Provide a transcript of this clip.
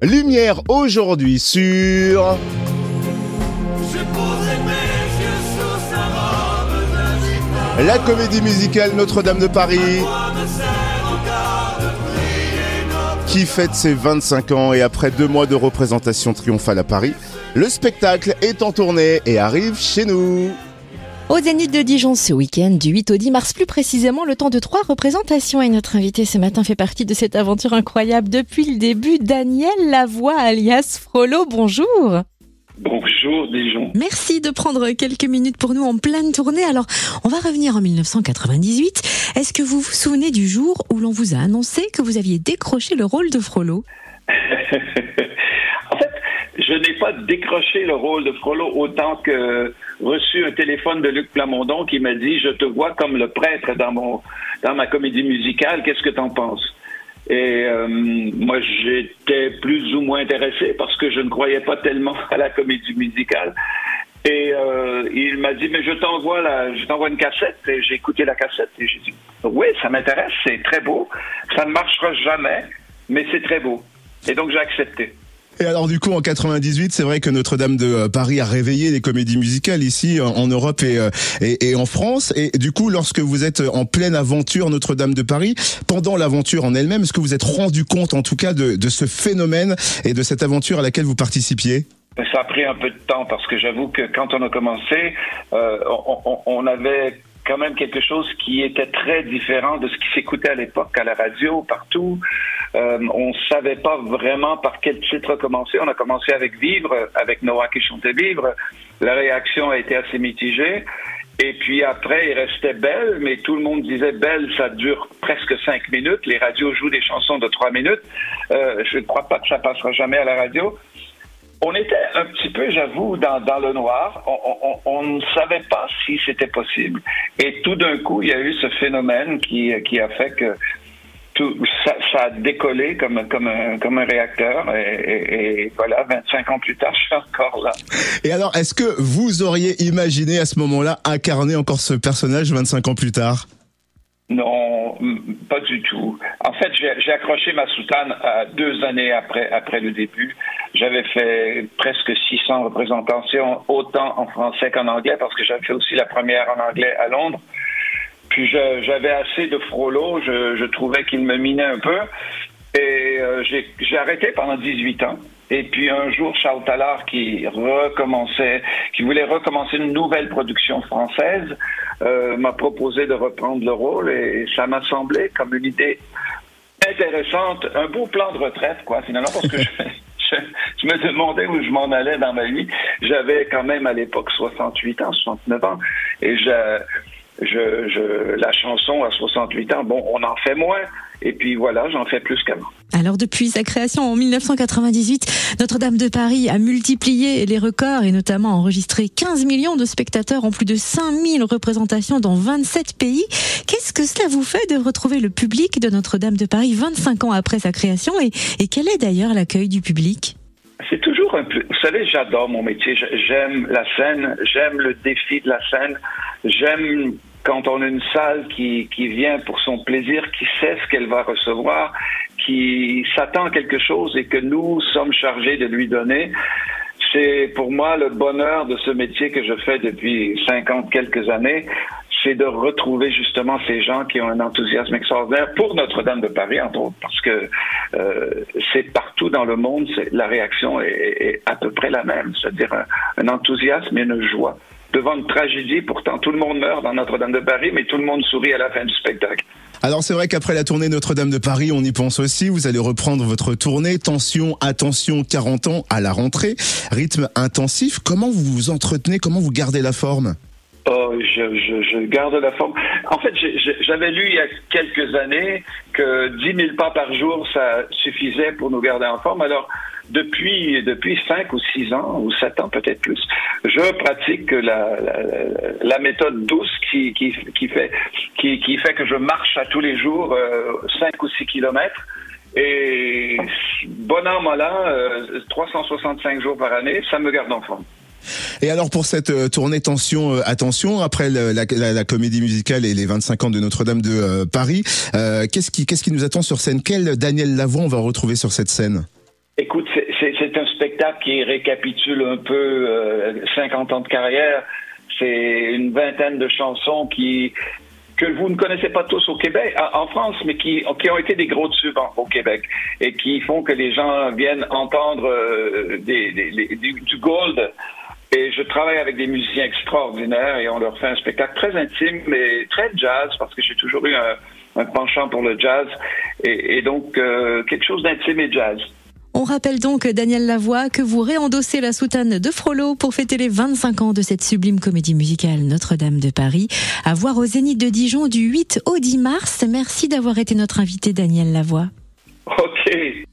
Lumière aujourd'hui sur... La comédie musicale Notre-Dame de Paris qui fête ses 25 ans et après deux mois de représentation triomphale à Paris, le spectacle est en tournée et arrive chez nous. Au Zénith de Dijon ce week-end, du 8 au 10 mars plus précisément, le temps de trois représentations. Et notre invité ce matin fait partie de cette aventure incroyable depuis le début, Daniel Lavoie alias Frollo. Bonjour Bonjour Dijon. Merci de prendre quelques minutes pour nous en pleine tournée. Alors, on va revenir en 1998. Est-ce que vous vous souvenez du jour où l'on vous a annoncé que vous aviez décroché le rôle de Frollo? je n'ai pas décroché le rôle de Frollo autant que reçu un téléphone de Luc Plamondon qui m'a dit Je te vois comme le prêtre dans, mon, dans ma comédie musicale, qu'est-ce que tu en penses? Et euh, moi, j'étais plus ou moins intéressé parce que je ne croyais pas tellement à la comédie musicale. Et euh, il m'a dit, mais je t'envoie une cassette. Et j'ai écouté la cassette et j'ai dit, oui, ça m'intéresse, c'est très beau. Ça ne marchera jamais, mais c'est très beau. Et donc j'ai accepté. Et alors du coup en 98, c'est vrai que Notre-Dame de euh, Paris a réveillé les comédies musicales ici en Europe euh, et, et, en France. Et du coup, lorsque vous êtes en pleine aventure Notre-Dame de Paris, pendant l'aventure en elle-même, est-ce que vous êtes rendu compte en tout cas de, de ce phénomène et de cette aventure à laquelle vous participiez? Ça a pris un peu de temps parce que j'avoue que quand on a commencé, euh, on, on, avait quand même quelque chose qui était très différent de ce qui s'écoutait à l'époque à la radio, partout. Euh, on savait pas vraiment par quel titre commencer. On a commencé avec Vivre, avec Noah qui chantait Vivre. La réaction a été assez mitigée. Et puis après, il restait Belle, mais tout le monde disait Belle, ça dure presque cinq minutes. Les radios jouent des chansons de trois minutes. Euh, je ne crois pas que ça passera jamais à la radio on était un petit peu, j'avoue, dans, le noir. On, ne savait pas si c'était possible. Et tout d'un coup, il y a eu ce phénomène qui, qui a fait que tout, ça, ça, a décollé comme, comme, un, comme un réacteur. Et, et, voilà, 25 ans plus tard, je suis encore là. Et alors, est-ce que vous auriez imaginé à ce moment-là incarner encore ce personnage 25 ans plus tard? Non, pas du tout. En fait, j'ai accroché ma soutane à deux années après, après le début. J'avais fait presque 600 représentations, autant en français qu'en anglais, parce que j'avais fait aussi la première en anglais à Londres. Puis j'avais assez de frollo, je, je trouvais qu'il me minait un peu. Et euh, j'ai arrêté pendant 18 ans. Et puis un jour, Charles Tallard, qui recommençait, qui voulait recommencer une nouvelle production française, euh, m'a proposé de reprendre le rôle et ça m'a semblé comme une idée intéressante, un beau plan de retraite, quoi, finalement, parce que je, je, me demandais où je m'en allais dans ma vie. J'avais quand même à l'époque 68 ans, 69 ans, et je, je, je, la chanson à 68 ans, bon, on en fait moins, et puis voilà, j'en fais plus qu'avant. Alors depuis sa création en 1998, Notre-Dame de Paris a multiplié les records et notamment enregistré 15 millions de spectateurs en plus de 5000 représentations dans 27 pays. Qu'est-ce que cela vous fait de retrouver le public de Notre-Dame de Paris 25 ans après sa création et, et quel est d'ailleurs l'accueil du public? C'est toujours un peu. Vous savez, j'adore mon métier. J'aime la scène. J'aime le défi de la scène. J'aime quand on a une salle qui, vient pour son plaisir, qui sait ce qu'elle va recevoir, qui s'attend à quelque chose et que nous sommes chargés de lui donner, c'est pour moi le bonheur de ce métier que je fais depuis 50 quelques années, c'est de retrouver justement ces gens qui ont un enthousiasme extraordinaire pour Notre-Dame de Paris, entre autres, parce que euh, c'est partout dans le monde, la réaction est, à peu près la même, c'est-à-dire un enthousiasme et une joie devant une tragédie. Pourtant, tout le monde meurt dans Notre-Dame de Paris, mais tout le monde sourit à la fin du spectacle. Alors c'est vrai qu'après la tournée Notre-Dame de Paris, on y pense aussi. Vous allez reprendre votre tournée. Tension, attention, 40 ans à la rentrée. Rythme intensif. Comment vous vous entretenez? Comment vous gardez la forme? Oh, je, je, je, garde la forme. En fait, j'avais lu il y a quelques années que 10 000 pas par jour, ça suffisait pour nous garder en forme. Alors, depuis depuis ou six ans ou sept ans peut-être plus, je pratique la, la, la méthode douce qui, qui, qui fait qui, qui, fait que je marche à tous les jours euh, 5 ou 6 kilomètres. Et bon an, mal an, 365 jours par année, ça me garde en forme. Et alors pour cette euh, tournée Tension, euh, attention, après la, comédie musicale et les 25 ans de Notre-Dame de euh, Paris, qu'est-ce qui, qu'est-ce qui nous attend sur scène? Quel Daniel Lavoie on va retrouver sur cette scène? Écoute, c'est un spectacle qui récapitule un peu 50 ans de carrière. C'est une vingtaine de chansons qui que vous ne connaissez pas tous au Québec, en France, mais qui, qui ont été des gros tubes au Québec et qui font que les gens viennent entendre du gold. Et je travaille avec des musiciens extraordinaires et on leur fait un spectacle très intime mais très jazz parce que j'ai toujours eu un, penchant pour le jazz et, donc euh, quelque chose d'intime et jazz. On rappelle donc, Daniel Lavoie, que vous réendossez la soutane de Frollo pour fêter les 25 ans de cette sublime comédie musicale Notre-Dame de Paris, à voir au Zénith de Dijon du 8 au 10 mars. Merci d'avoir été notre invité, Daniel Lavoie. Ok.